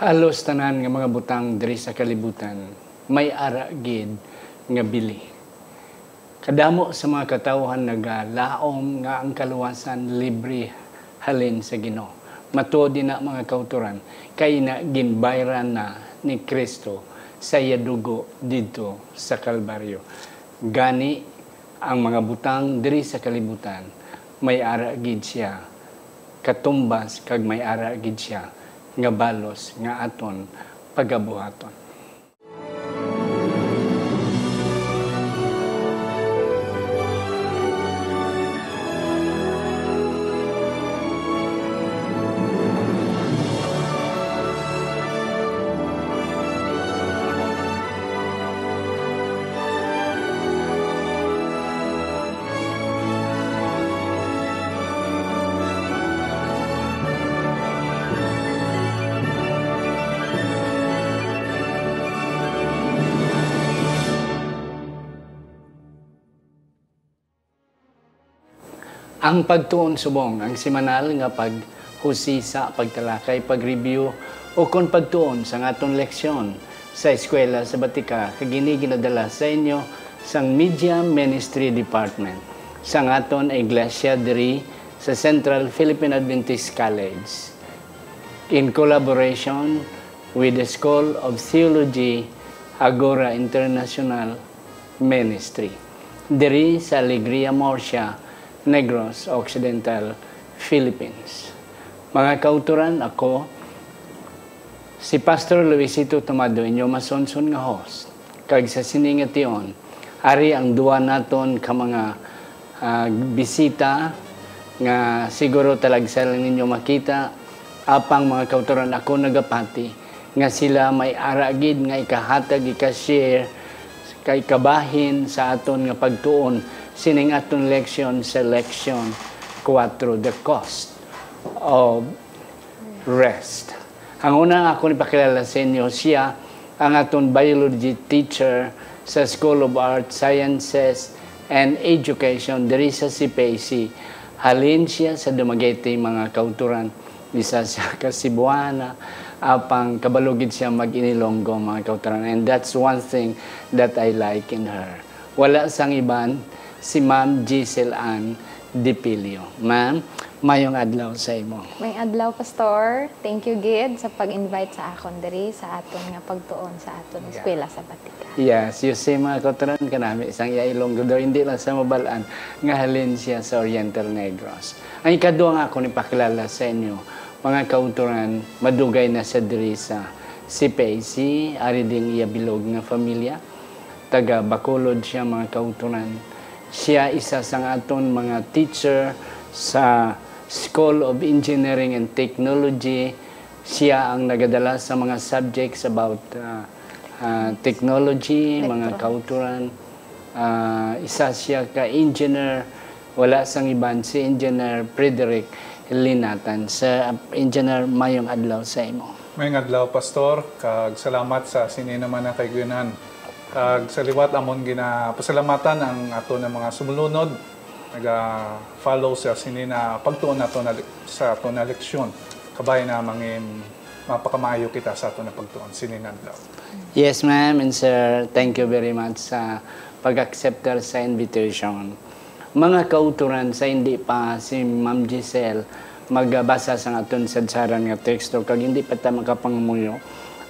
halos tanan nga mga butang diri sa kalibutan may ara gid nga bili. Kadamo sa mga katawhan nagalaom nga ang kaluwasan libre halin sa Ginoo. Matuod din na mga kauturan kay na ginbayran na ni Kristo sa yadugo dito sa Kalbaryo. Gani ang mga butang diri sa kalibutan may ara gid siya katumbas kag may ara gid siya nga balos nga aton pagabuhaton. Ang pagtuon subong, ang simanal nga paghusisa, pagtalakay, pag-review o kung pagtuon sa atong leksyon sa eskwela sa Batika kagini ginadala sa inyo sang Media Ministry Department. Sa aton Iglesia diri sa Central Philippine Adventist College in collaboration with the School of Theology Agora International Ministry. Diri sa Alegria Morsia Negros Occidental, Philippines. Mga kauturan, ako, si Pastor Luisito Tomado, inyo masonson nga host. Kag sa siningation, ari ang duwa naton ka mga uh, bisita nga siguro talagsa lang ninyo makita apang mga kauturan ako nagapati nga sila may aragid nga ikahatag ika-share kay kabahin sa aton nga pagtuon sining atong leksyon sa leksyon 4, the cost of rest. Ang unang ako nipakilala sa inyo, siya ang atong biology teacher sa School of Art, Sciences, and Education diri sa CPAC. Halin siya sa Dumaguete mga kauturan. Isa siya ka Cebuana, apang kabalugid siya mag-inilonggo mga kauturan. And that's one thing that I like in her. Wala sang iban, si Ma'am Giselle Ann Dipilio. Ma'am, mayong adlaw sa imo. May adlaw, Pastor. Thank you, Gid, sa pag-invite sa akon diri sa aton nga pagtuon sa aton yeah. eskwela sa Batika. Yes, you see mga kotoran ka namin, isang yailong daw, hindi lang sa mabalaan, nga halin siya sa Oriental Negros. Ang ikaduwa nga ako ni pakilala sa inyo, mga kauturan, madugay na sa diri sa CPAC, ari ding iyabilog nga familia, taga Bacolod siya mga kauturan, siya isa sa aton mga teacher sa School of Engineering and Technology. Siya ang nagadala sa mga subjects about uh, uh, technology, mga kauturan. Uh, isa siya ka engineer, wala sang iban si Engineer Frederick Linatan. Sa Engineer Mayong Adlaw sa imo. Mayong Adlaw, Pastor. Kag salamat sa sininaman na kay Gwinan Kag sa liwat amon gina pasalamatan ang ato ng mga sumulunod naga-follow sa sinina pagtuon nato na sa ato na leksyon. Kabay na mangin mapakamayo kita sa ato na pagtuon sininan daw. Yes, ma'am and sir. Thank you very much sa pag-accept sa invitation. Mga kauturan sa hindi pa si Ma'am Giselle magbasa sa aton sadsaran nga teksto kag hindi pa ta makapangamuyo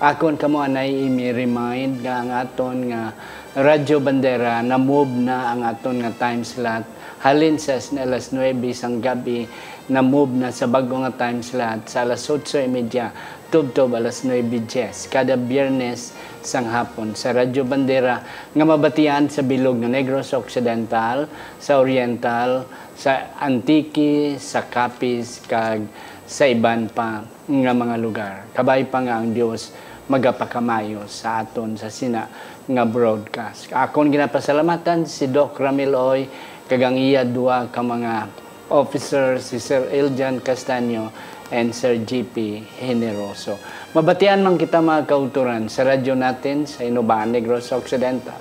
akon kamo anay imi-remind nga ang aton nga Radyo Bandera na move na ang aton nga time slot halin sa alas 9 sang gabi na move na sa bago nga time slot sa alas 8.30 tubtob alas 9.10 kada biyernes sang hapon sa Radyo Bandera nga mabatian sa bilog nga Negros Occidental, sa Oriental, sa Antique, sa Capiz, kag sa iban pa nga mga lugar. Kabay pa nga ang Dios magapakamayo sa aton sa sina nga broadcast. Akon ginapasalamatan si Doc Ramil Oy kagang iya duwa ka mga officers si Sir Eljan Castaño and Sir GP Generoso. Mabatian man kita mga kauturan sa radyo natin sa Inobaan Negros Occidental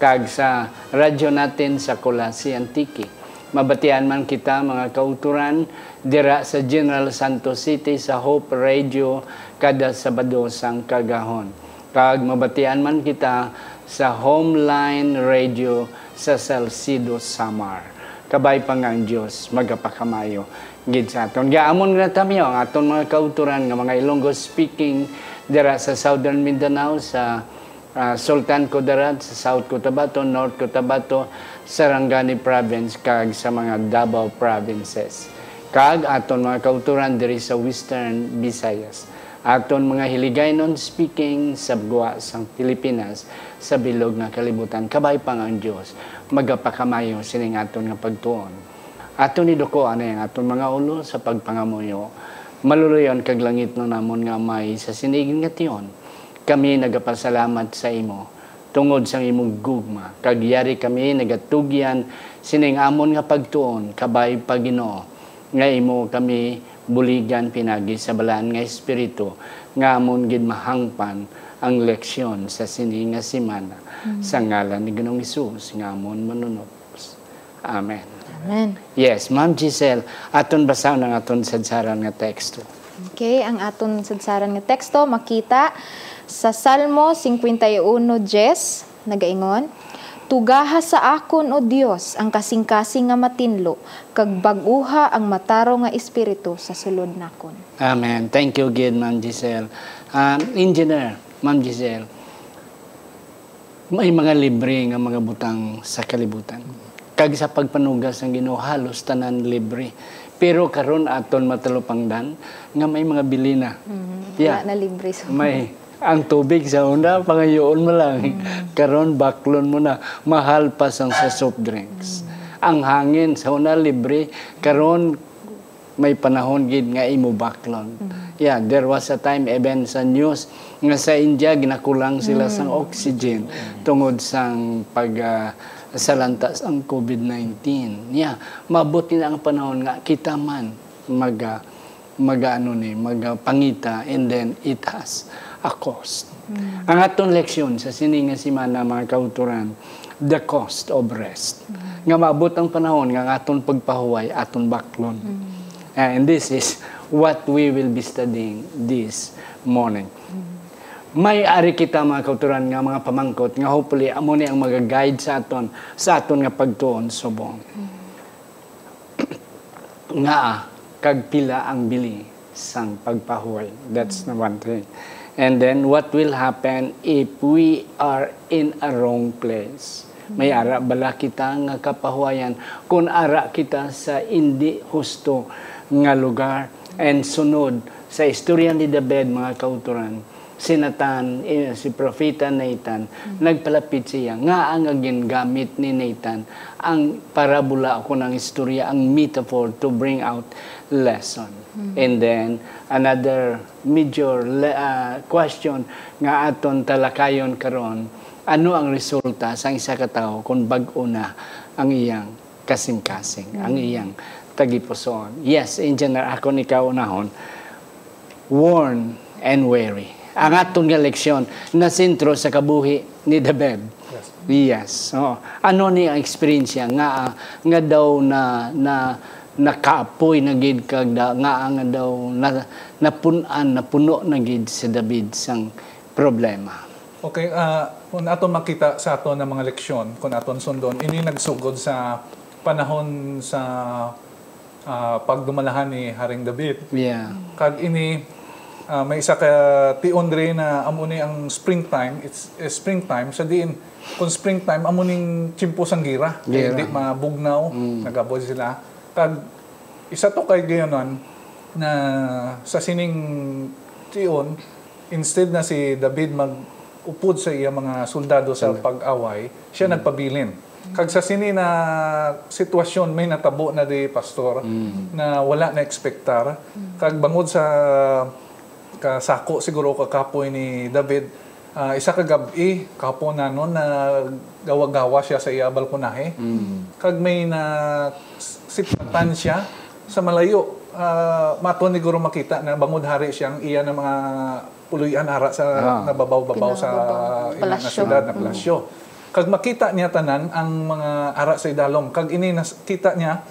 kag sa radyo natin sa Colasi Antique Mabatian man kita mga kauturan dira sa General Santos City sa Hope Radio kada Sabado sang kagahon. Kag mabatian man kita sa Homeline Radio sa Salcido Samar. Kabay pa nga ang Diyos, magapakamayo gid sa aton. Gaamon nga tamyo ang aton mga kauturan nga mga Ilonggo speaking dira sa Southern Mindanao sa ah, Sultan Kudarat sa South Cotabato, North Cotabato, Sarangani Province kag sa mga Davao provinces. Kag aton mga kauturan diri sa Western Visayas. Aton mga hiligaynon speaking sa buwa sang Pilipinas sa bilog nga kalibutan. Kabay pa nga ang Dios magapakamayo sining aton nga pagtuon. Aton ni doko ano yung aton mga ulo sa pagpangamuyo. Maluluyon kag langit no namon nga may sa sinigin nga tiyon. Kami nagapasalamat sa imo tungod sa imong gugma. Kag yari kami nagatugyan sining amon nga pagtuon kabay Pagino nga imo kami buligan pinagi sa balaan nga espiritu nga amon gid mahangpan ang leksyon sa sini nga simana sa ngalan ni Ginoong Hesus nga amon manunopos. Amen. Amen. Yes, Ma'am Giselle, aton basaw ng aton sadsaran nga teksto. Okay, ang aton sadsaran nga teksto makita sa Salmo 51:10 nagaingon Tugaha sa akon o Dios ang kasing-kasing nga matinlo kag bag-uha ang mataro nga espiritu sa sulod nakon. Amen. Thank you again, Ma'am Giselle. Um, engineer, Ma'am Giselle, may mga libre nga mga butang sa kalibutan. Kag sa pagpanugas ng Ginoo halos tanan libre. Pero karon aton matalupangdan nga may mga bilina. Yeah. Wala na libre so. May ang tubig sa una, pangayoon mo lang. Karon baklon mo na. Mahal pa sang sa soft drinks. Ang hangin sa una libre, karon may panahon gid nga imo baklon. Yeah, there was a time even sa news nga sa India ginakulang sila sang oxygen tungod sang pag ah, salantas ang COVID-19. Yeah, mabuti na ang panahon nga kita man mag ah, mag ano ni magpangita and then it has a cost. Ang atong leksyon sa sining nga simana mga kauturan, the cost of rest. Nga maabot ang panahon nga aton pagpahuway aton baklon. And this is what we will be studying this morning. May ari kita mga kauturan nga mga pamangkot nga hopefully amo ni ang mag-guide sa aton sa aton nga pagtuon subong nga kag pila ang bili sang pagpahuway. That's the one thing. And then what will happen if we are in a wrong place? May ara bala kita nga kapahuwayan kung ara kita sa hindi husto nga lugar and sunod sa istorya ni David mga kauturan si Nathan, eh, si Propeta Nathan, nagpalapit siya nga ang gamit ni Nathan ang parabola ako ng istorya, ang metaphor to bring out lesson. And then, another major le- ah, question nga aton talakayon karon ano ang resulta sa isa ka tawo kung bag-o na ang iyang kasing-kasing, ang iyang tagipuson. Yes, engineer, ako ni kaunahon, worn and weary. Ang atong nga leksyon na sentro sa kabuhi ni David. Yes. Yes. Oo. Ano ni ang experience nga nga daw na na nakaapoy na gid kag da, nga nga daw na napunan napuno na gid si David sang problema. Okay, ah kung aton makita sa aton ng mga leksyon, kung aton sundon, ini nagsugod sa panahon sa ah, pagdumalahan ni Haring David. Yeah. Kag ini ah, may isa ka tion dre na amo ni ang springtime, it's eh, springtime sa diin kung springtime amo ning chimpo sang gira, hindi mabugnaw, nagaboy sila. Kag isa to kay gayonon na sa sining tion instead na si David mag upod sa iya mga soldado sa pag-away, siya nagpabilin. Kag sa sini na sitwasyon may natabo na di pastor na wala na ekspektar. Kag bangod sa kasako siguro kakapoy ni David ah, isa ka gabi kapo na nun na gawa-gawa siya sa iya balkonahe. Kag may na sipatan siya sa malayo. Uh, mato ni guro makita na bangod hari siyang iya ng mga puluyan ara sa Ah. nababaw-babaw sa ina Palasyo. syudad na palasyo. Kag makita niya tanan ang mga ara sa idalom. Kag ini nakita niya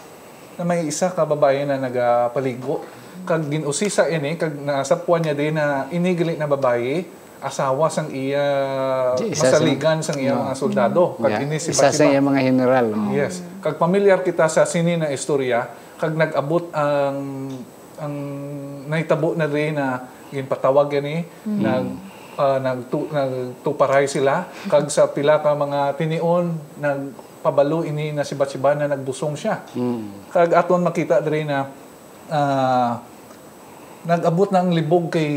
na may isa ka babae na nagapaligo. Kag ginusisa ini, kag nasapwan niya din na inigali na babae, asawa sang iya Isa sa- masaligan sang iya mga soldado. Kag Yeah. ini si Isa sa iyang mga general. no? Yes. Kag pamilyar kita sa sini na istorya, kag nag-abot ang ang naitabo na rin na ginpatawag gani nag ah, nagtu, nagtuparay sila kag sa pila ka mga tinion nagpabalo ini na si Bathsheba na nagbusong siya. Kag aton makita diri na ah, nag-abot na ang libog kay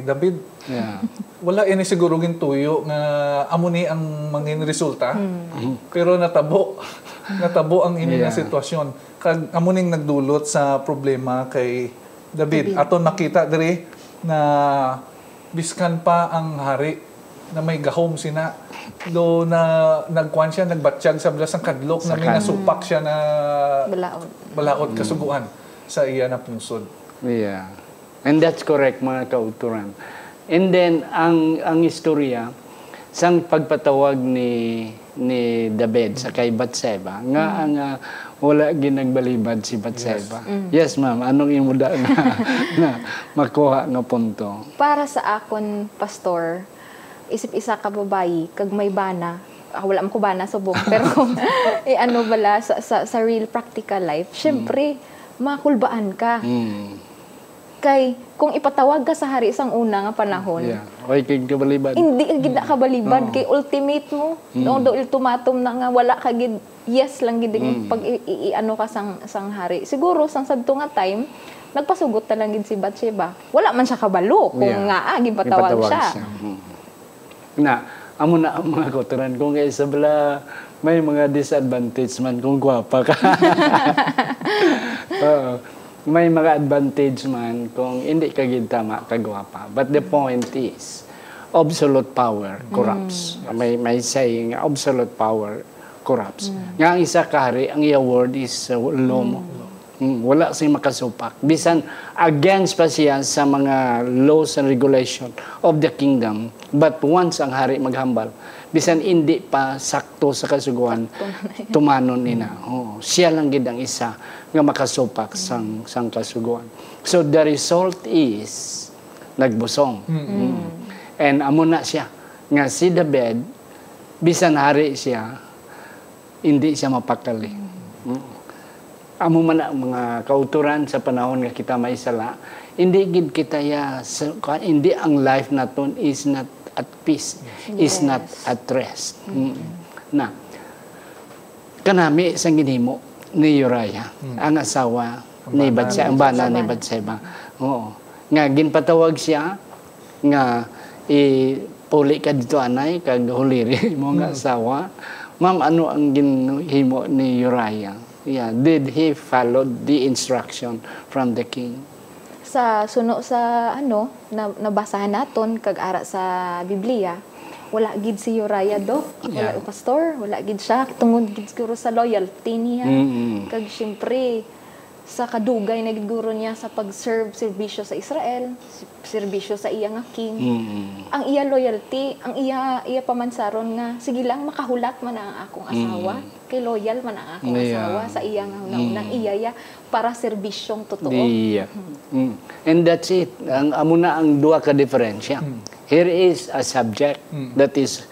David Yeah. wala ini siguro gintuyo nga amo ni ang mangin resulta pero natabo natabo ang ini nga Yeah. sitwasyon kag amo ning nagdulot sa problema kay David, aton makita diri na biskan pa ang hari na may gahom sina do na nagkuan siya nagbatsyag sa blas ng kadlok na may nasupak siya na Balaod. balaod kasuguan sa iya na pungsod Yeah. And that's correct mga kauturan. And then ang ang istorya sang pagpatawag ni ni David sa kay Batseba nga ang ah, wala ginagbalibad si Batseba. Yes, ma'am. Anong imuda na, na makuha nga punto? Para sa akon, pastor, isip isa ka babayi, kag may bana, ah, wala mo ko bana subong, pero kung eh, ano bala sa, sa, sa real practical life, syempre, makulbaan ka. Hmm. Kay, kung ipatawag ka sa hari isang una nga panahon, Yeah. Okay, kay kabalibad. hindi ka gid kabalibad kay ultimate mo no do ultimatum na nga wala ka gid yes lang gid yung pag i, i- i- ano ka sang sang hari siguro sang sadto nga time nagpasugot na lang gid si Bathsheba wala man siya kabalo kung Yeah. nga ah, gipatawag Ipatawag siya, Mm. Na, amo na ang mga kauturan. Kung kay Isabela, may mga disadvantage man kung gwapa ka. Oo. May mga advantage man kung hindi ka gid tama kagwapa. But the point is, absolute power corrupts. May may saying, absolute power corrupts. Nga ang isa kahari, ang iya word is uh, lomo. Mm, wala siyang makasupak. Bisan against pa siya sa mga laws and regulation of the kingdom. But once ang hari maghambal, bisan hindi pa sakto sa kasuguan, tumanon nina. Oh, siya lang gid ang isa nga makasupak sang sang kasuguan. So the result is nagbusong. Mm. And amo na siya nga si David bisan hari siya hindi siya mapakali. Mm. Amo man ang mga kauturan sa panahon nga kita maisala, hindi gid kita ya kuan- hindi ang life naton is not at peace, is not at rest. Mm. Na kanami sa ginhimo ni Uriah, ang asawa ni Batseba, ang bana ni Batseba. Oo. Nga ginpatawag siya nga ipuli ka dito anay kag huliri mo nga asawa. Ma'am, ano ang ginhimo ni Uriah? Yeah, did he follow the instruction from the king? sa suno sa ano na nabasahan naton kag ara sa Biblia wala gid si Uriah do wala Yeah. pastor wala gid siya tungod gid siguro sa loyalty niya Mm-mm. kag syempre sa kadugay na guro niya sa pag-serve serbisyo sa Israel serbisyo sa iya nga king Mm-mm. ang iya loyalty ang iya iya pamansaron nga sige lang makahulat man ang akong asawa kay loyal man ang akong Mm. Yeah. asawa sa iya nga unang iya ya para serbisyong totoo Yeah. Mm. And that's it. Ang amo na ang duha ka diferensya. Here is a subject that is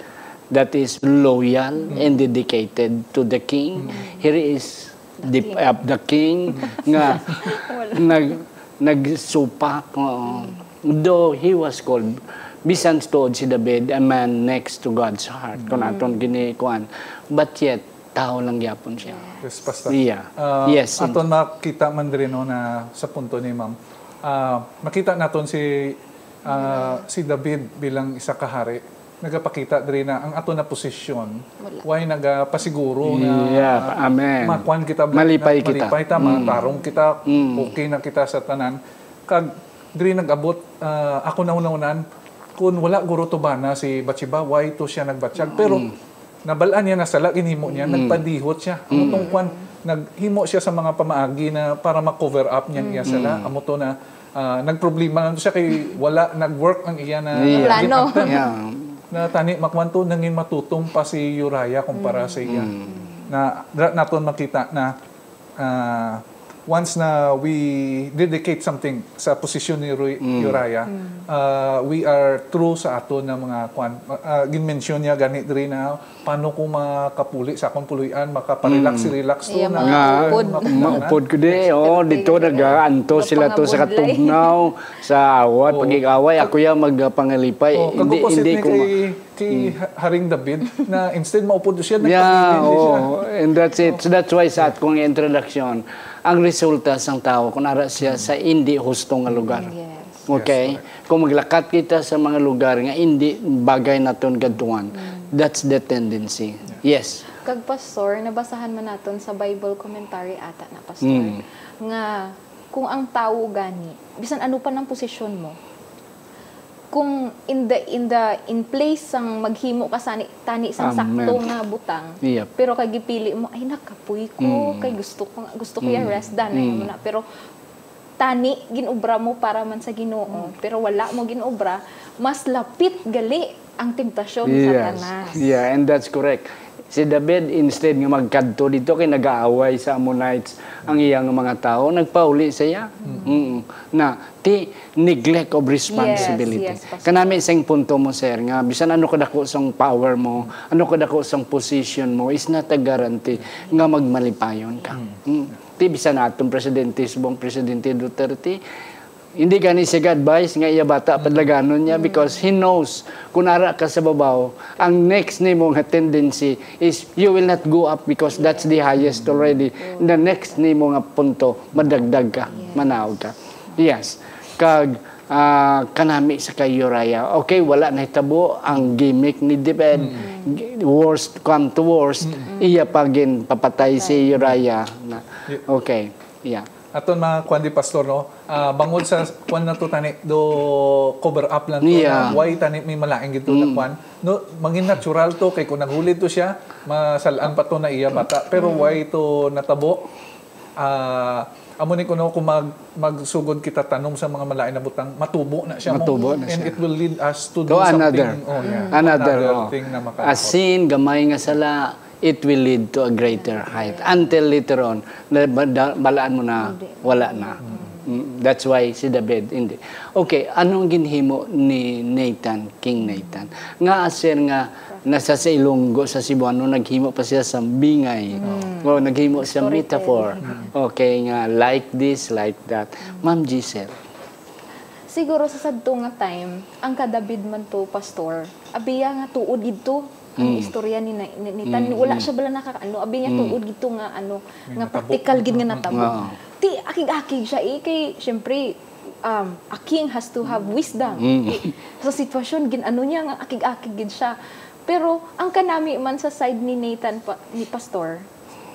that is loyal and dedicated to the king. Here is the, uh, the king nga nag nagsupak oo. though he was called bisan tuod si David a man next to God's heart. Kung aton gini kuan. But yet tao lang gyapon siya. Yes pastor. Yeah. Ah, yes Aton makita man diri no na sa punto ni ma'am. Ah, makita naton si ah, si David bilang isa ka hari nagapakita diri na ang ato na posisyon why nagapasiguro na Yeah, amen. makuan kita Malipay na, kita. malipay ta matarong kita Mm. okay na kita sa tanan kag diri nagabot ah, ako na unahan kun wala guro to bana si Batsiba why to siya nagbatsyag pero Mm. nabalaan niya na sala ginhimo niya nagpadihot siya amo tong kwan naghimo siya sa mga pamaagi na para ma-cover up niya iya sala amo to na ah, nagproblema to siya kay wala nag-work ang iya na Yeah. Plano. Yeah. Na tani makwanto nangin matutong pa si Uriah kumpara sa iya. Na dra naton makita na ah, once na we dedicate something sa posisyon ni Ru- Uriah, ah, we are true sa ato na mga kwan. Uh, gin-mention niya ganit rin na paano ko makapuli sa akong puluyan, makaparelax-relax to Iya, na. mga nga upod. maupod ko di oh dito nagaanto sila to sa katugnaw sa awat pagigaway ako ya magpangalipay Oh, hindi hindi ko kay, ma- kay Haring David na instead maupod siya, Yeah, nagpapilin siya. oh, and that's it. So that's why sa atkong introduction, ang resulta sang tao kung ara siya sa hindi husto nga lugar. Yes. Okay? Kung maglakat kita sa mga lugar nga hindi bagay naton gadtuan, that's the tendency. Yes. Kag pastor, nabasahan man naton sa Bible commentary ata na pastor Mm. nga kung ang tao gani bisan ano pa ng posisyon mo kung in the in the in place sang maghimo ka sani tani sang sakto nga butang Yep. pero kay gipili mo ay nakapuy ko kay gusto ko gusto ko ya rest dan na. Pero tani ginobra mo para man sa Ginoo. Pero wala mo ginobra mas lapit gali ang temptasyon sa tanas. Yeah, and that's correct. Si David, instead nga magkadto dito, kay nag-aaway sa Ammonites ang iyang mga tao, nagpauli siya. Mm. Na, ti neglect of responsibility. Yes, yes. Kanami isang punto mo, sir, nga bisan ano kadako sang power mo, ano kadako sang position mo, is not a guarantee nga magmalipayon ka. Mm. Ti bisan atong presidente, subong presidente Duterte, hindi gani siya advice nga iya bata padlaganon niya because he knows kung ara ka sa babaw ang next nimo nga tendency is you will not go up because that's the highest already. The next nimo nga punto madagdag ka manaog ka. Yes. Kag ah, kanami sa kay Uriah okay wala na hitabo ang gimmick ni David worst come to worst iya pagin papatay si Uriah na. Okay yeah Aton mga kwan di pastor no, ah, bangod sa kwan na to tani do cover up lang to Yeah. na why tani may malaing gito na kwan. No, mangin natural to kay kung naghuli to siya, masalaan pa to na iya bata. Pero why to natabo? Ah, amo ni kuno kung mag magsugod kita tanom sa mga malain na butang, matubo na siya mo. Matubo na And siya. it will lead us to do To something. another. Oh, yeah. Another. oh. thing na maka- As sin, gamay nga sala, it will lead to a greater height. Until later on, balaan mo na wala na. Mm, That's why si David, hindi. Okay, anong ginhimo ni Nathan, King Nathan? Nga aser nga nasa sa Ilonggo, sa Cebuano, naghimo pa siya sa bingay. O naghimo siya metaphor. Okay, nga like this, like that. Ma'am Giselle. Siguro sa sadto nga time, ang kadabid man to pastor, abiya nga tuod dito ang istorya ni, ni, ni, Tan. Wala siya bala nakakaano, abi niya tuod dito nga ano, nga practical gid nga natabo. Oo. Ti akig-akig siya eh, kay syempre um, a king has to have wisdom. Eh, Sa sitwasyon gin ano niya nga akig-akig gid siya. Pero ang kanami man sa side ni Nathan pa, ni pastor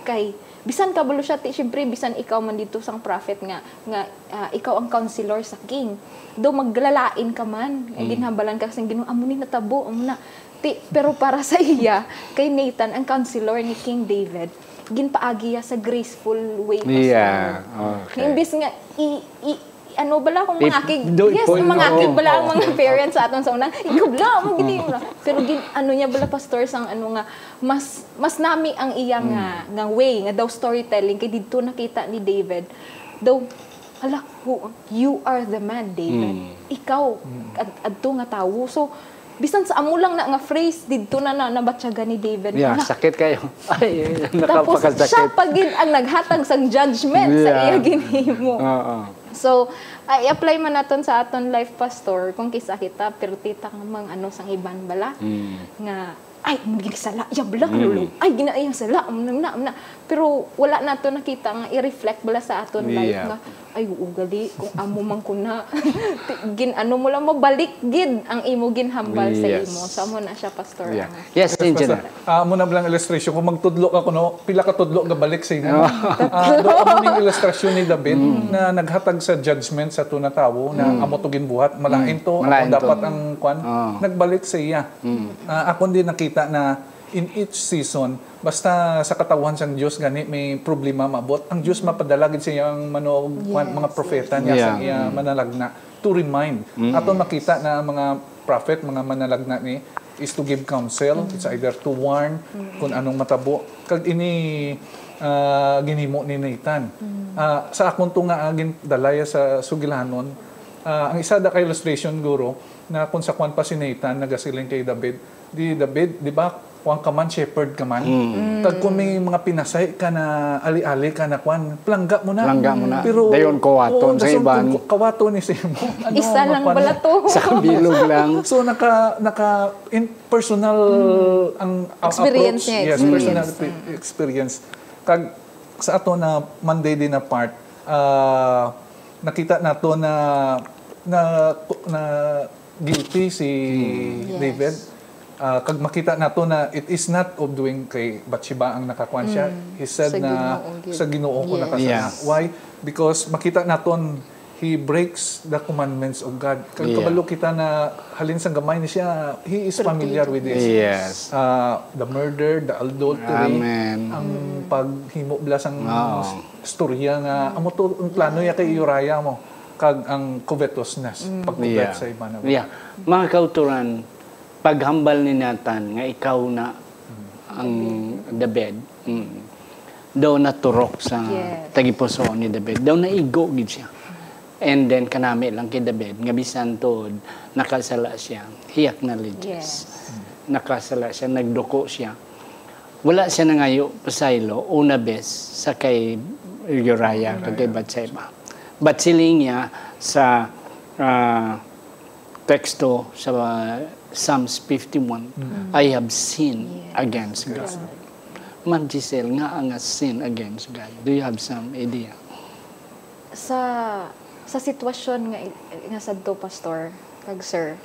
kay bisan kabalo siya ti syempre bisan ikaw man dito sang prophet nga nga ah, ikaw ang counselor sa king do maglalain ka man mm. ginhabalan ka sa Ginoo amo ni natabo amo na ti pero para sa iya kay Nathan ang counselor ni King David ginpaagi ya sa graceful way pastor. Yeah, okay. Imbis nga i, i ano bala kung mga akig do- yes mga akig oo. bala ang mga parents sa aton sa unang ikaw bala mo gini mo. Pero gin ano niya bala pastor sang ano nga mas mas nami ang iya nga nga way nga daw storytelling. Kay didto nakita ni David daw hala who, you are the man David. Ikaw ad, adto nga tawo. So bisan sa amo lang na nga phrase didto na na nabatyaga ni David. Yeah, hala, sakit kayo. Ay, tapos siya pagid ang naghatag sang judgment sa Yeah. iya ginhimo Oo. So, ay apply man naton sa aton life pastor kung kisa kita pertita nga mang ano sang iban bala. Mm. nga ay magiging sala ya bala kalulong ay gina ay sala um, na, na, pero wala nato nakita nga i-reflect bala sa aton life Yeah. nga ay ugali kung amo man ko na gin ano mo lang mabalik gid ang imo ginhambal sa Yes. imo sa mo na siya pastor Yeah. nga. Yes, engineer. Ah, mo na lang illustration kung magtudlo ako no, pila ka tudlo nga balik sa inyo. Ah, do amo ning ilustrasyon ni David na naghatag sa judgment sa tuna tawo na amo to ginbuhat, malain to, Malain ako to. dapat ang kwan, Oo. nagbalik sa iya. Ah, ako din nakita na in each season, basta sa katawan sang Dios gani may problema mabot, ang Dios mapadalagid sa iyang manog kwan, mga propeta niya sa Yeah. iya manalagna to remind. Ato makita na ang mga prophet, mga manalagna ni is to give counsel. It's either to warn kung anong matabo. Kag ini ah, ginhimo ni Nathan. Ah, sa akon to nga agin dalaya sa sugilanon, ah, ang isa da ka illustration guro na kung sa kwan pa si Nathan nagasiling kay David, di David, di ba kuwan ka man, shepherd ka man. Tag kung may mga pinasay ka na ali-ali ka na kwan, plangga mo na. Plangga mo na. Pero, Dayon kawaton Oo, sa iban. Kawaton ni Simo. Ano, Isa lang mapan- pala to. Sa bilog lang. So naka naka in personal ang a- Experience approach. niya, Yes, experience. personal pe- experience. Kag sa ato na Monday din na part, ah, nakita nato na na na guilty si Yes. David. Ah, kag makita nato na it is not of doing kay Bathsheba ang nakakuan siya. He said Sa na Ginoo, sa Ginoo ko Yes. nakasala. Yeah. Why? Because makita naton he breaks the commandments of God. Kag Yeah. kabalo kita na halin sa gamay ni siya, he is familiar with this. Yes. Uh, the murder, the adultery, Amen. ang paghimo blas ang Oo. storya nga amo to ang plano ya kay Uriah mo kag ang covetousness pagkubet Yeah. sa iba na Yeah. Mga kauturan, paghambal ni Nathan nga ikaw na ang David, mm, daw naturok sa Yes. tagipuso ni David. Daw naigo gid siya. And then kanami lang kay David, nga bisan tuod nakasala siya. He acknowledges. Nakasala siya, nagduko siya. Wala siya nangayo pasaylo una bes sa kay Uriah kag kay Bathsheba. But siling niya sa ah, teksto sa uh, Psalms 51, I have sinned against God. Man Giselle, nga ang sin against God. Do you have some idea? sa sa sitwasyon nga nga sadto pastor kag sir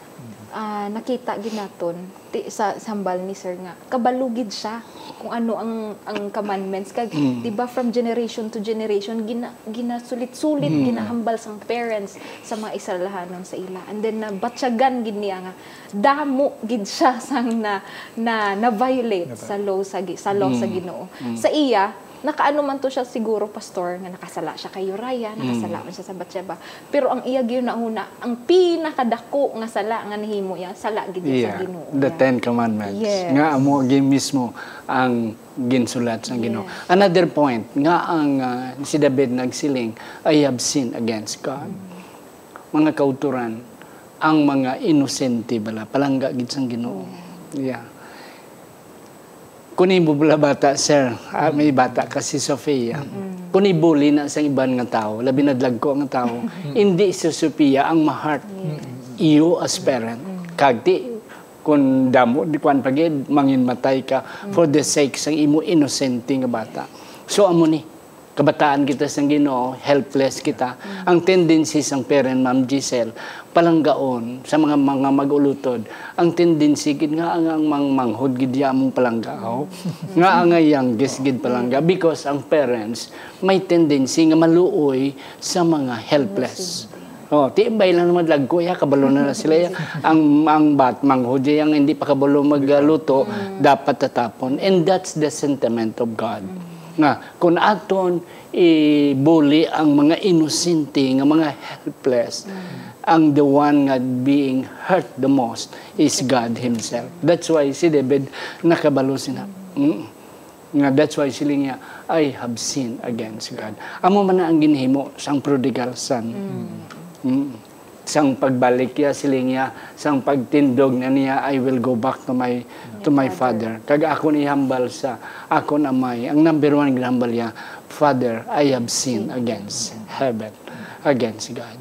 ah, nakita ginaton ti, sa sambal ni sir nga. Kabalugid siya kung ano ang ang commandments. Kag di ba from generation to generation gina ginasulit-sulit ginahambal sang parents sa mga isalahanon sa ila. And then na batyagan gid niya nga damo gid siya sang na na, na violate sa law sa sa law sa Ginoo. Sa iya nakaano man to siya siguro pastor nga nakasala siya kay Uriah nakasala man siya sa Bathsheba pero ang iya gyud na una ang pinakadako nga sala nga nahimo iya sala gid niya sa Ginoo the niya. Ten Commandments. Yes. Nga amo gin mismo ang ginsulat sa Ginoo. Another point, nga ang ah, si David nagsiling, I have sinned against God. Mga kauturan, ang mga inosente bala, palangga gid sang Ginoo. Yeah. Kung bula bata, sir, ah, may bata kasi Sofia. Kung ibuli na sa iban nga tao, labi na ko ang tao, hindi si Sophia ang mahart. Iyo as parent. Kagti, kung damo, di kwan pagid, mangin matay ka for the sake sang imo inosente nga bata. So amo ni, kabataan kita sa Ginoo, helpless kita. Ang tendency sang parent, Ma'am Giselle, palanggaon sa mga mga magulutod. Ang tendency gid nga ang ang mang manghod gid ya mong palanggao. nga ang youngest gid palangga because ang parents may tendency nga maluoy sa mga helpless. Oh, tiibay lang naman lagko ya kabalo na, na sila ya. ang ang bat manghod ya ang hindi pa kabalo magluto dapat tatapon and that's the sentiment of God nga kung aton i-bully ang mga inosente nga mga helpless ang the one nga being hurt the most is God himself. That's why si David nakabalo sina. Mm. nga that's why sila niya I have sinned against God. Amo man ang ginhimo sang prodigal son. Mm. sang pagbalik niya sila niya sang pagtindog na niya I will go back to my to my father kag ako ni hambal sa ako na may ang number one ginhambal niya father I have sinned against heaven against God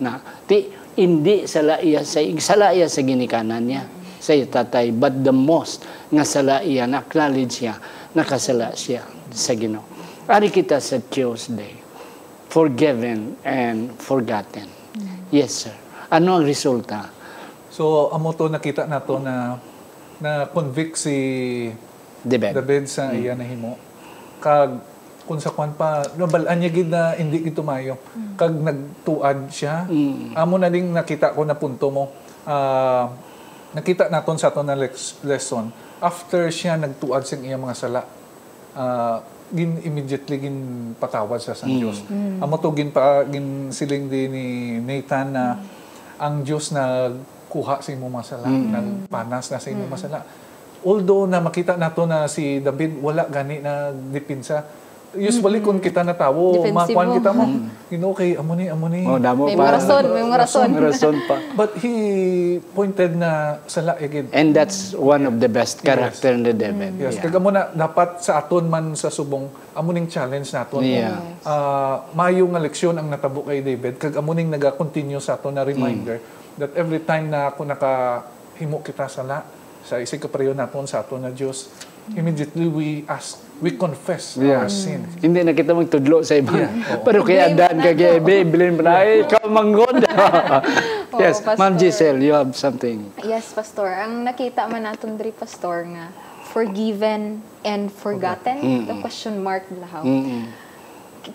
na ti hindi sala iya sa sala iya sa ginikanan niya sa tatay but the most nga sala iya na acknowledge siya nakasala siya sa Ginoo ari kita sa Tuesday forgiven and forgotten. Yes, sir. Ano ang resulta? So amo to nakita nato na na convict si Debed. David sa iya na himo. Kag kung sa kwan pa nabalaan niya gid na hindi gid tumayo. Kag nagtuad siya. Amo na ding nakita ko na punto mo. Ah, nakita naton sa aton na lex- lesson after siya nagtuad sa iya mga sala. ah, gin immediately gin patawad sa San Dios. Amo to gin pa gin siling din ni Nathan na ang Diyos na kuha sa imong masala, nagpanas na sa imong masala. Although na makita nato na si David wala gani na dipinsa. Usually kung kita natawo, Defensive makuan kita mo. You know, kay amo ni, amo ni. Oh, damo May pa. mga rason, may mga rason. May rason pa. But he pointed na sala agad. And that's one of the best character in the David. Yes, Yeah. na dapat sa aton man sa subong amo ning challenge naton. Yeah. Ah, mayo nga leksyon ang natabo kay David kag amo ning naga-continue sa aton na reminder that every time na ako nakahimo kita sala sa isig kapareho naton sa aton na Dios, immediately we ask, we confess Yeah. our sin. Hindi na kita magtudlo sa iba. Yeah. Pero kay Blame Adan, kay nato. Gebe, bilin mo na, ay, ikaw manggod. yes, Pastor. Ma'am Giselle, you have something. Yes, Pastor. Ang nakita man naton diri Pastor nga forgiven and forgotten. The question mark lahaw. Mm-mm.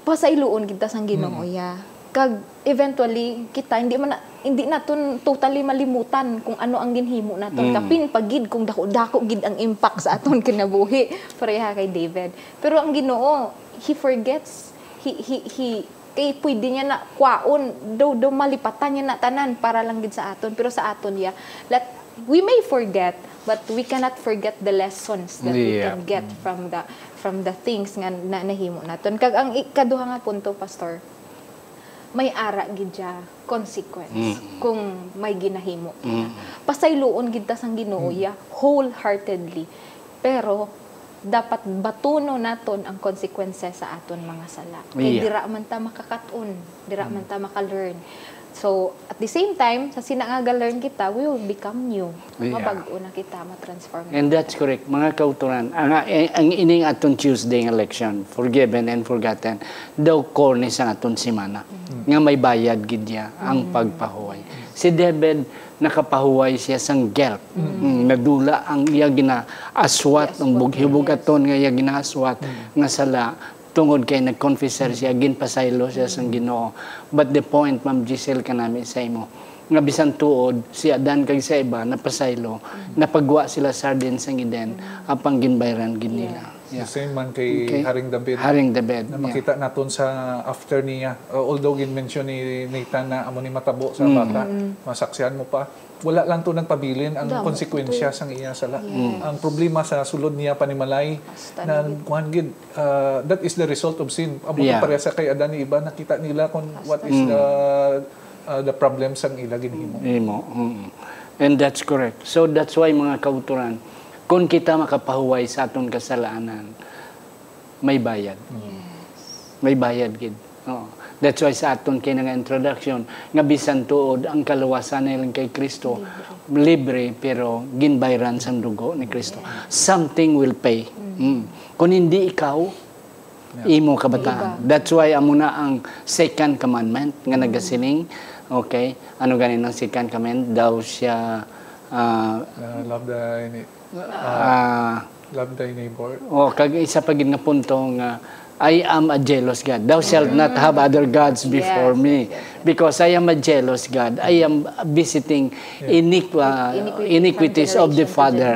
pasailuon kita sang Ginoo ya. Kag eventually kita hindi man na, hindi naton totally malimutan kung ano ang ginhimo naton. Kapin pagid kung dako-dako gid ang impact sa aton kinabuhi pareha kay David. Pero ang Ginoo, he forgets. He he he kay pwede niya na kwaon do do malipatan niya na tanan para lang gid sa aton pero sa aton ya let we may forget but we cannot forget the lessons that we Yeah. can get from the from the things nga na nahimo naton kag ang ikaduha nga punto pastor may ara gid consequence kung may ginahimo pasayloon gid ta sang Ginoo ya wholeheartedly. Pero dapat batuno naton ang consequences sa aton mga sala. Kay Yeah. dira man ta makakaton dira man ta makalearn So, at the same time, sa sinangagalarn kita, we will become new. Yeah. Mabago na kita, matransform And that's correct. Mga kauturan, ang, ang ining aton Tuesday ng election, forgiven and forgotten, daw core ni sa aton simana. Nga may bayad gid niya ang pagpahuway. Si David, nakapahuway siya sang guilt. Mm, Nadula ang iya ginaaswat, ang bughibog aton nga iya ginaaswat, nga sala, tungod kay nag-confessor siya, ginpasaylo siya sang Ginoo. But the point, Ma'am Giselle, kanami sa imo, nga bisan tuod si Adan kag sa iba napasaylo napagwa sila sa din sang Eden apang ginbayran gid nila The same man kay Okay. Haring David. haring the bed na makita naton sa after niya. Uh, although gin-mention ni Nathan na amo ni matabo sa bata masaksihan mo pa. Wala lang to nagpabilin. Ang Damo konsekwensya sang iya sala ang problema sa sulod niya panimalay Basta na kuhan gid uh, that is the result of sin. Amo Yeah. pareha sa kay Adan ni iba nakita nila kung what is the uh, the problem sang ila ginhimo Imo. mm. And that's correct. So that's why mga kauturan, kung kita makapahuway sa aton kasalanan, may bayad. May bayad gid. Oo. That's why sa aton kay nga introduction nga bisan tuod ang kaluwasan nilang kay Kristo libre pero ginbayran sa dugo ni Kristo. Something will pay. Mm. Kung hindi ikaw, imo kabataan. That's why amo na ang second commandment nga nagasiling. Okay? Ano ganin ang second commandment? Daw siya ah Uh, love the ah, love thy neighbor oh, kag isa pa gid nga punto nga I am a jealous God. Thou shalt not have other gods before Yes, me. Because I am a jealous God. I am visiting iniqu- uh, Iniquity iniquities of the generation to Father.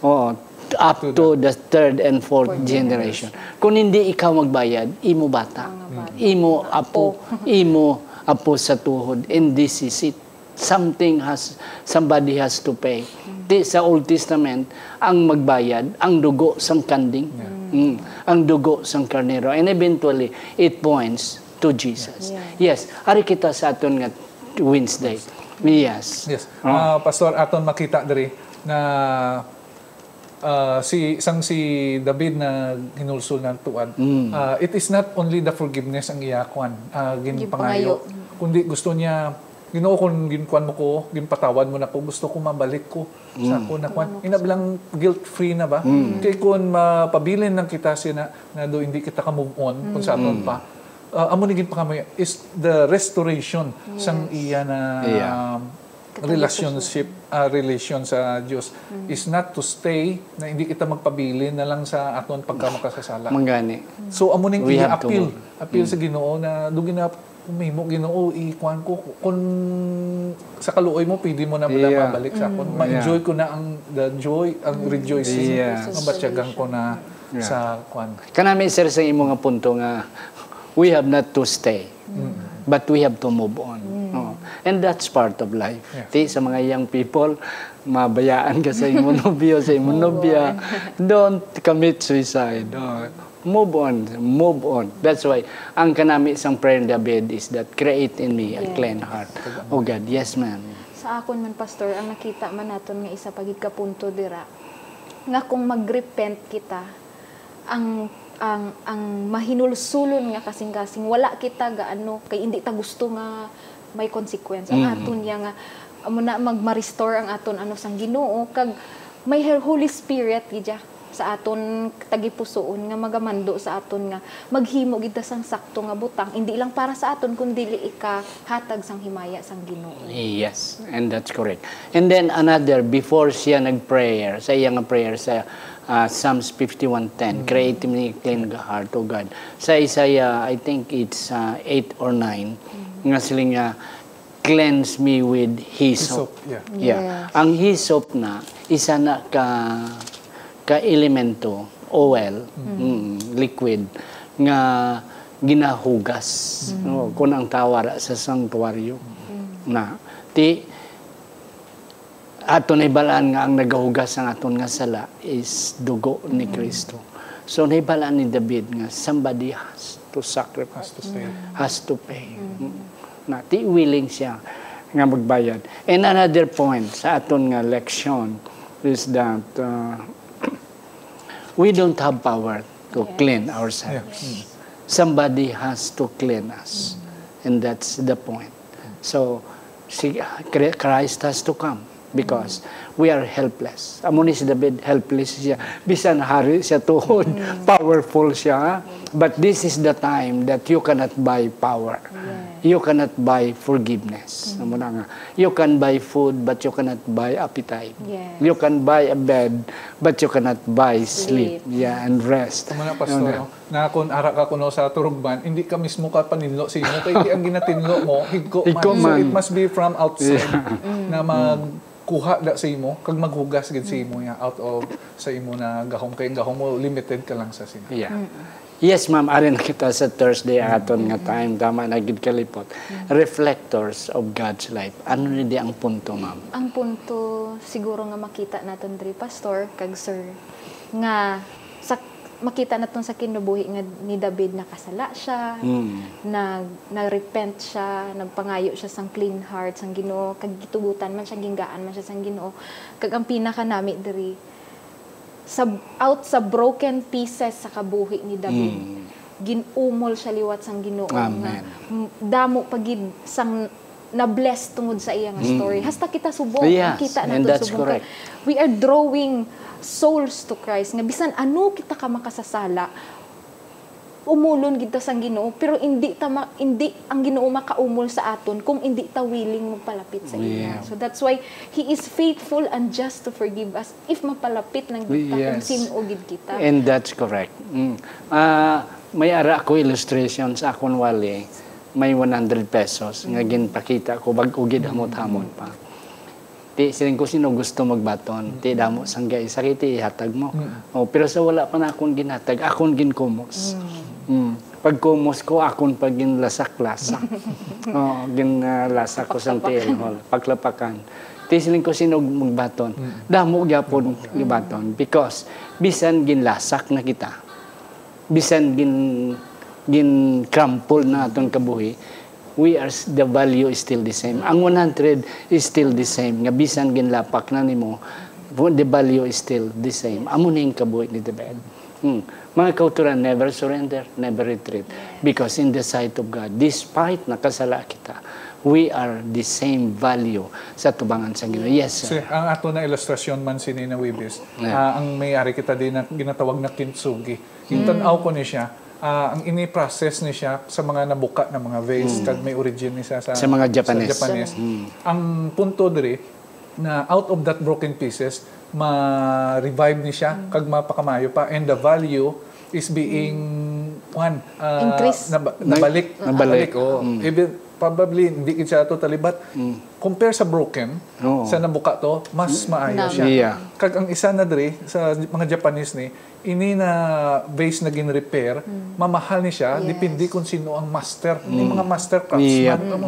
Oh, up to the third and fourth generation. Kung hindi ikaw magbayad, imo bata. Imo apo, imo apo sa tuhod. And this is it. Something has, somebody has to pay. Di, sa Old Testament, ang magbayad, ang dugo sang kanding. Mm, ang dugo sang karnero. And eventually, it points to Jesus. Yes. Ari kita sa aton nga Wednesday. Yes. Yes. Ah, Pastor Aton makita diri na ah, si isang si David na hinulsol ng tuad. ah, it is not only the forgiveness ang iyakwan, uh, ginpangayo, kundi gusto niya Ginoo kung ginkuan mo ko, ginpatawad mo na ko, gusto ko mabalik ko sa ako na kwan. Inabilang guilt-free na ba? Kaya kung mapabilin ng kita siya na, na do hindi kita ka-move on kung sa aton pa, uh, amo ni pa kami is the restoration sang iya na Yeah. um, relationship uh, relation sa Dios is not to stay na hindi kita magpabilin na lang sa aton pagka makasasala. Manggani. So amo ning i-appeal, move. appeal sa Ginoo na dugi na umimo Ginoo ikuan ko kung sa kaluoy mo pwede mo na pala Yeah. mabalik sa akon. Ma-enjoy ko na ang the joy, ang rejoicing. Yeah. Mabatyagan ko na sa kwan. Kanami sir sa imo nga punto nga we have not to stay. But we have to move on. Oo. And that's part of life. Yeah. Ti, sa mga young people, mabayaan ka sa imong nobyo, sa imong nobya. Don't commit suicide. Oo. Move on. Move on. That's why, ang kanami isang prayer in the bed is that create in me a Yes. clean heart. Oh God, yes ma'am. Sa akon man pastor, ang nakita man naton nga isa pagid ka punto dira nga kung magrepent kita ang ang ang mahinulsulon nga kasing-kasing wala kita gaano kay hindi ta gusto nga may consequence ang aton ya nga amo na magma-restore ang aton ano sang Ginoo kag may Holy Spirit gidya sa aton tagipusoon nga magamando sa aton nga maghimo gid sang sakto nga butang hindi lang para sa aton kundi ika hatag sang himaya sang Ginoo Yes, and that's correct. And then another, before siya nag-prayer, sa iyang prayer sa uh, Psalms 51.10, Create in me a clean heart, O God. Sa Isaiah, I think it's uh, 8 or 9, nga sila nga, cleanse me with hyssop. Hyssop, yeah. Yeah. Yes. Ang hyssop na, isa na ka, ka elemento, oil, mm, liquid, nga ginahugas no, kung ang tawara sa sanctuaryo na ti aton ibalaan nga ang nagahugas ang aton nga sala is dugo ni Kristo. So naibalaan ni David nga somebody has to sacrifice, Has to stay. has to pay. Mm. Na ti willing siya nga magbayad. And another point sa aton nga leksyon is that uh, we don't have power to clean ourselves. Somebody has to clean us. And that's the point. So, si Christ has to come because we are helpless. Amo ni si David, helpless siya. Bisan hari siya tuhod, powerful siya. But this is the time that you cannot buy power. You cannot buy forgiveness. Amo na nga. You can buy food, but you cannot buy appetite. Yes. You can buy a bed, but you cannot buy sleep. Sleep. Yeah, and rest. Tama na, Pastor. no? Na kung ara ka kuno sa turugban, hindi ka mismo ka paninlo sa imo. Kaya ang ginatinlo mo, higko man. Higko So man. it must be from outside na magkuha da sa imo, kag maghugas gid sa imo ya out of sa imo na gahom kay gahom mo limited ka lang sa sina. Yeah. Yes, ma'am. Arin kita sa Thursday aton nga time. Tama na gid kalipot. Reflectors of God's life. Ano ni di ang punto, ma'am? ang punto siguro nga makita naton diri pastor kag sir nga sa makita naton sa kinabuhi nga ni David nakasala siya Mm. nag nag-repent siya nagpangayo siya sang clean heart sang Ginoo kag gitugutan man siya ginggaan man siya sang Ginoo kag ang pinaka nami diri sa out sa broken pieces sa kabuhi ni David Mm. ginumol siya liwat sang Ginoo nga damo pagid sang na bless tungod sa iya nga story hasta kita subong Mm. Yes, kita subong correct. kay we are drawing souls to Christ nga bisan ano kita ka makasasala umulon kita sang Ginoo pero hindi ta ma, hindi ang Ginoo makaumol sa aton kung hindi ta willing magpalapit sa iya. Yeah. So that's why he is faithful and just to forgive us if mapalapit lang kita kung Yes. sino gid kita. And that's correct. Mm. Ah, may ara ko illustration sa akon wali. May 100 pesos nga ginpakita ko bag ugid hamot-hamot pa. Ti siling ko sino gusto magbaton. Ti damo sanggay sakiti ihatag mo. Oh, pero sa wala pa na akon ginhatag, akon ginkumos. Mm. Pag kumos ko, akon pag ginlasak-lasak. oh, ginlasak ko sa alcohol, paglapakan. Ti siling ko sino magbaton. Damo gyapon gibaton because bisan ginlasak na kita. Bisan gin gin crumple na atong kabuhi, we are the value is still the same. Ang 100 is still the same. Nga bisan ginlapak na nimo, the value is still the same. Amo na yung kabuhi ni David. Hmm. Mga kauturan, never surrender, never retreat. Because in the sight of God, despite nakasala kita, we are the same value sa tubangan sa Ginoo. Yes, Kasi sir. ang ato na ilustrasyon man si Nina Wibis, Yeah. ah, ang may-ari kita din na ginatawag na kintsugi. Yung tanaw ko ni siya, ah, ang ini-process ni siya sa mga nabuka na mga vase, kag may origin ni siya sa, Sa mga Japanese. Japanese. Ang punto diri, na out of that broken pieces, ma-revive ni siya, kag mapakamayo pa, and the value is being one ah, Increase. nab- nabalik Nabalik. oh. Even probably hindi siya totally but compare sa broken Oo. sa nabuka to mas maayo Nam- siya. Yeah. kag ang isa na dre sa mga Japanese ni ini na base na gin repair mamahal ni siya Yes. depende kung sino ang master. Ni mga master craftsman Yeah. mo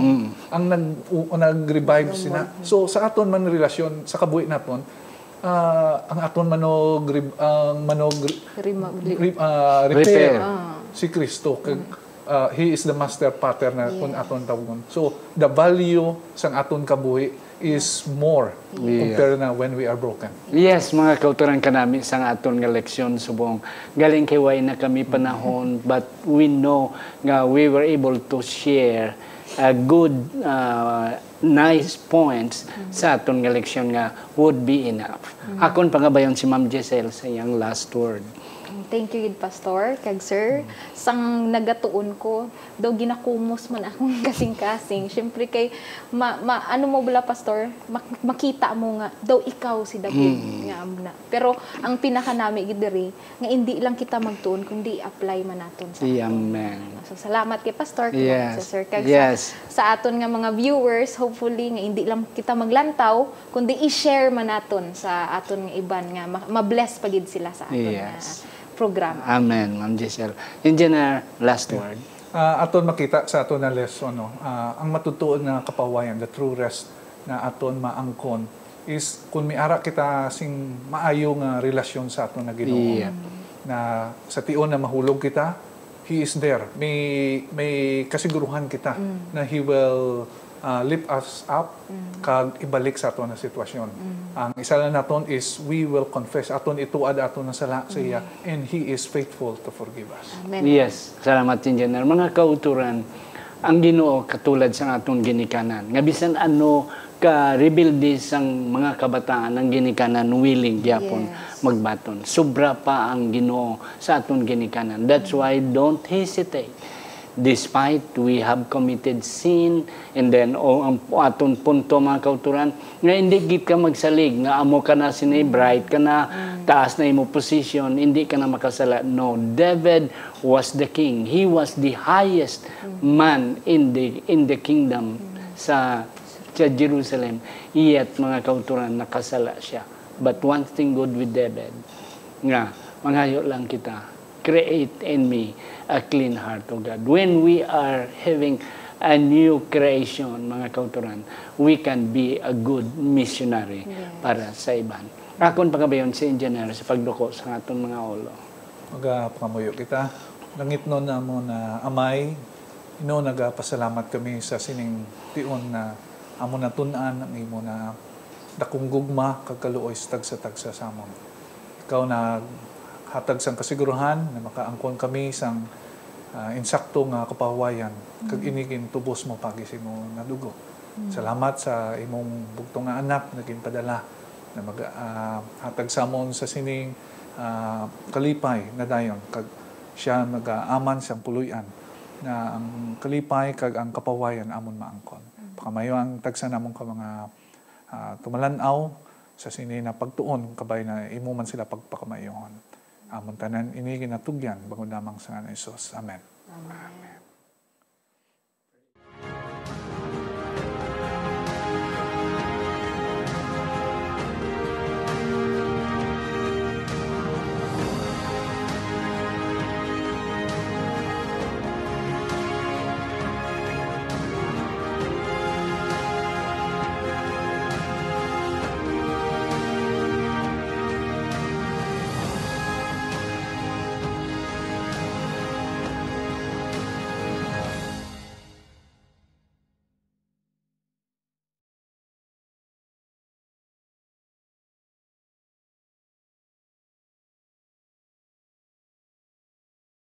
ang nag u- nag-revive sila so sa aton man relasyon sa kabuhi naton ah, ang aton manog ang manog Rima- Re- uh, Repair. repair, si Kristo. Kag uh, he is the master pattern na kung aton tawgon so the value sang aton kabuhi is more compared na when we are broken. Yes, mga kauturan kanami sa aton nga leksyon subong galing kay way na kami panahon but we know nga we were able to share a good uh, nice points sa aton nga leksyon nga would be enough. Akon pangabayon si Ma'am Giselle sa iyang last word. Thank you, gid Pastor, kag sir. Sang nagatuon ko, daw ginakumos man akong kasing-kasing. Siyempre kay, ma, ma- ano mo bala, Pastor, mak- makita mo nga, daw ikaw si David. Nga amo na. Pero ang pinakanami gid diri, nga hindi lang kita magtuon, kundi apply man naton sa Amen. So, salamat kay Pastor, kay Yes. sa Sir. Kag Yes. sa, sa aton nga mga viewers, hopefully nga hindi lang kita maglantaw, kundi i-share man naton sa aton nga iban nga ma- ma-bless pagid sila sa aton Yes. nga programa. Amen, Ma'am Giselle. Engineer, last word. uh, aton makita sa aton na lesson no ah, ang matutuon na kapawayan the true rest na aton maangkon is kung miara kita sing maayo nga relasyon sa aton na Ginoo Yeah. na sa tion na mahulog kita he is there may may kasiguruhan kita na he will uh, lift us up kag ibalik sa aton na sitwasyon ang isa lang naton is we will confess aton ituad aton na sala sa iya and he is faithful to forgive us Amen. Yes, salamat Engineer. Mga kauturan, ang Ginoo katulad sa atong ginikanan. Nga bisan ano ka rebuildi sang mga kabataan ang ginikanan willing gyapon Yes. magbaton. Sobra pa ang Ginoo sa atong ginikanan. That's why don't hesitate. Despite we have committed sin and then o ang aton punto mga kauturan nga hindi gid ka magsalig nga amo ka na sini bright ka na taas na imo position hindi ka na makasala. No David was the king. He was the highest man in the in the kingdom sa sa Jerusalem. Yet mga kauturan nakasala siya. But one thing good with David nga mangayo lang kita create in me a clean heart, O God. When we are having a new creation, mga kauturan, we can be a good missionary para sa iban. Akon pagabayon si engineer sa pagduko sa aton mga ulo. Maga pakamuyo kita. Langit no na mo na amay, ino nagapasalamat kami sa sining tion na amo na tunan ang imo na dakong gugma kagkaluoy sa tagsa-tagsa sa amon. Ikaw na hatag sang kasiguruhan na makaangkon kami sang ah, insakto nga kapawayan kag inigin tubos mo pagi sa imo nadugo. Salamat sa imong bugtong nga anak na ginpadala na mag ah, hatag samon sa sining ah, kalipay na dayon kag siya nag-aaman siyang puluyan na ang kalipay kag ang kapawayan amon maangkon. Pakamayo ang tagsa namon ka mga ah, tumalanaw sa sini na pagtuon kabay na imo man sila pagpakamayohon. Amon tanan ini ginatugyan bangon lamang sa ni Jesus. Amen. Amen.